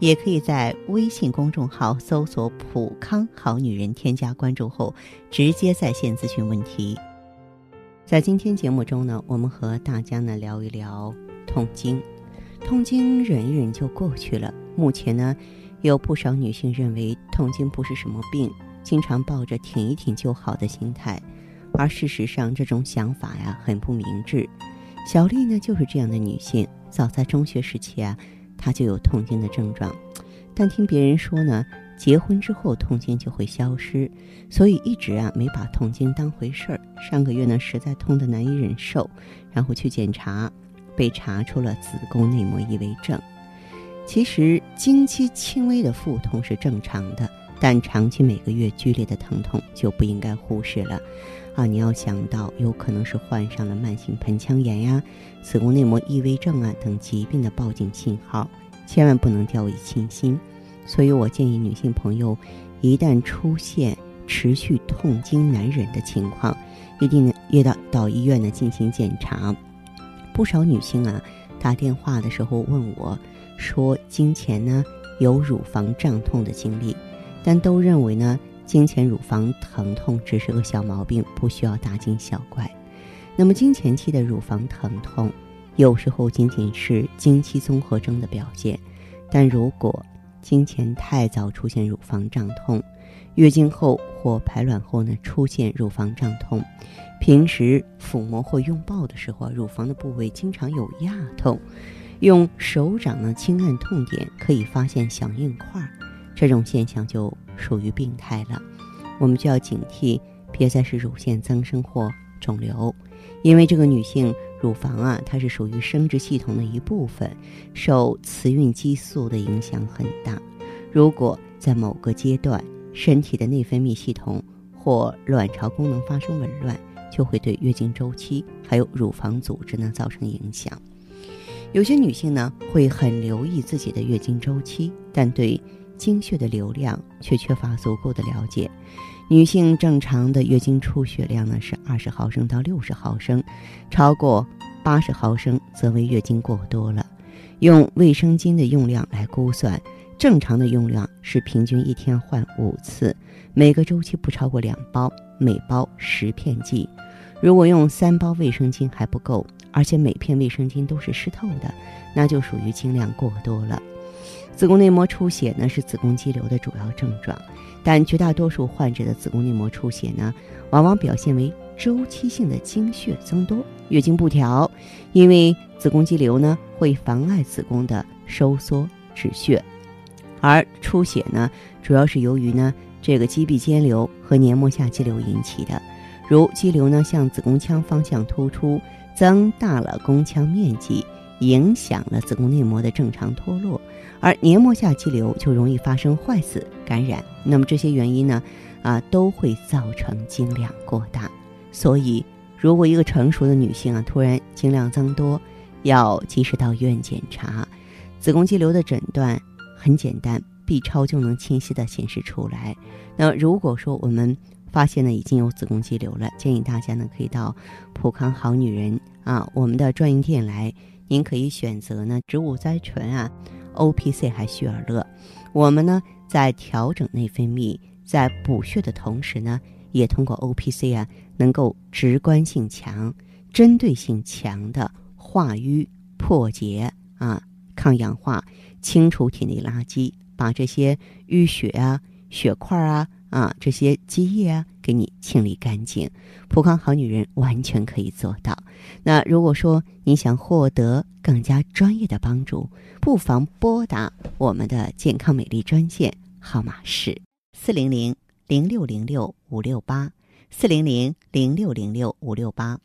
也可以在微信公众号搜索“普康好女人”，添加关注后直接在线咨询问题。在今天节目中呢，我们和大家呢聊一聊痛经。痛经忍一忍就过去了。目前呢，有不少女性认为痛经不是什么病，经常抱着挺一挺就好的心态，而事实上这种想法呀很不明智。小丽呢就是这样的女性，早在中学时期啊。她就有痛经的症状，但听别人说呢，结婚之后痛经就会消失，所以一直啊没把痛经当回事儿。上个月呢，实在痛得难以忍受，然后去检查，被查出了子宫内膜异位症。其实经期轻微的腹痛是正常的，但长期每个月剧烈的疼痛就不应该忽视了。啊，你要想到有可能是患上了慢性盆腔炎呀、子宫内膜异位症啊等疾病的报警信号，千万不能掉以轻心。所以我建议女性朋友，一旦出现持续痛经难忍的情况，一定约到到医院呢进行检查。不少女性啊打电话的时候问我，说经前呢有乳房胀痛的经历，但都认为呢。经前乳房疼痛只是个小毛病，不需要大惊小怪。那么经前期的乳房疼痛，有时候仅仅是经期综合征的表现。但如果经前太早出现乳房胀痛，月经后或排卵后呢出现乳房胀痛，平时抚摸或拥抱的时候，乳房的部位经常有压痛，用手掌呢轻按痛点，可以发现小硬块。这种现象就属于病态了，我们就要警惕，别再是乳腺增生或肿瘤，因为这个女性乳房啊，它是属于生殖系统的一部分，受雌孕激素的影响很大。如果在某个阶段，身体的内分泌系统或卵巢功能发生紊乱，就会对月经周期还有乳房组织呢造成影响。有些女性呢会很留意自己的月经周期，但对经血的流量却缺乏足够的了解。女性正常的月经出血量呢是二十毫升到六十毫升，超过八十毫升则为月经过多了。用卫生巾的用量来估算，正常的用量是平均一天换五次，每个周期不超过两包，每包十片剂。如果用三包卫生巾还不够，而且每片卫生巾都是湿透的，那就属于经量过多了。子宫内膜出血呢是子宫肌瘤的主要症状，但绝大多数患者的子宫内膜出血呢，往往表现为周期性的经血增多、月经不调。因为子宫肌瘤呢会妨碍子宫的收缩止血，而出血呢主要是由于呢这个肌壁间瘤和黏膜下肌瘤引起的。如肌瘤呢向子宫腔方向突出，增大了宫腔面积。影响了子宫内膜的正常脱落，而黏膜下肌瘤就容易发生坏死感染。那么这些原因呢，啊，都会造成经量过大。所以，如果一个成熟的女性啊突然经量增多，要及时到医院检查。子宫肌瘤的诊断很简单，B 超就能清晰的显示出来。那如果说我们发现呢已经有子宫肌瘤了，建议大家呢可以到普康好女人啊我们的专营店来。您可以选择呢植物甾醇啊，O P C 还旭尔乐。我们呢在调整内分泌、在补血的同时呢，也通过 O P C 啊，能够直观性强、针对性强的化瘀、破结啊、抗氧化、清除体内垃圾，把这些淤血啊、血块啊。啊，这些积液啊，给你清理干净，普康好女人完全可以做到。那如果说你想获得更加专业的帮助，不妨拨打我们的健康美丽专线，号码是四零零零六零六五六八四零零零六零六五六八。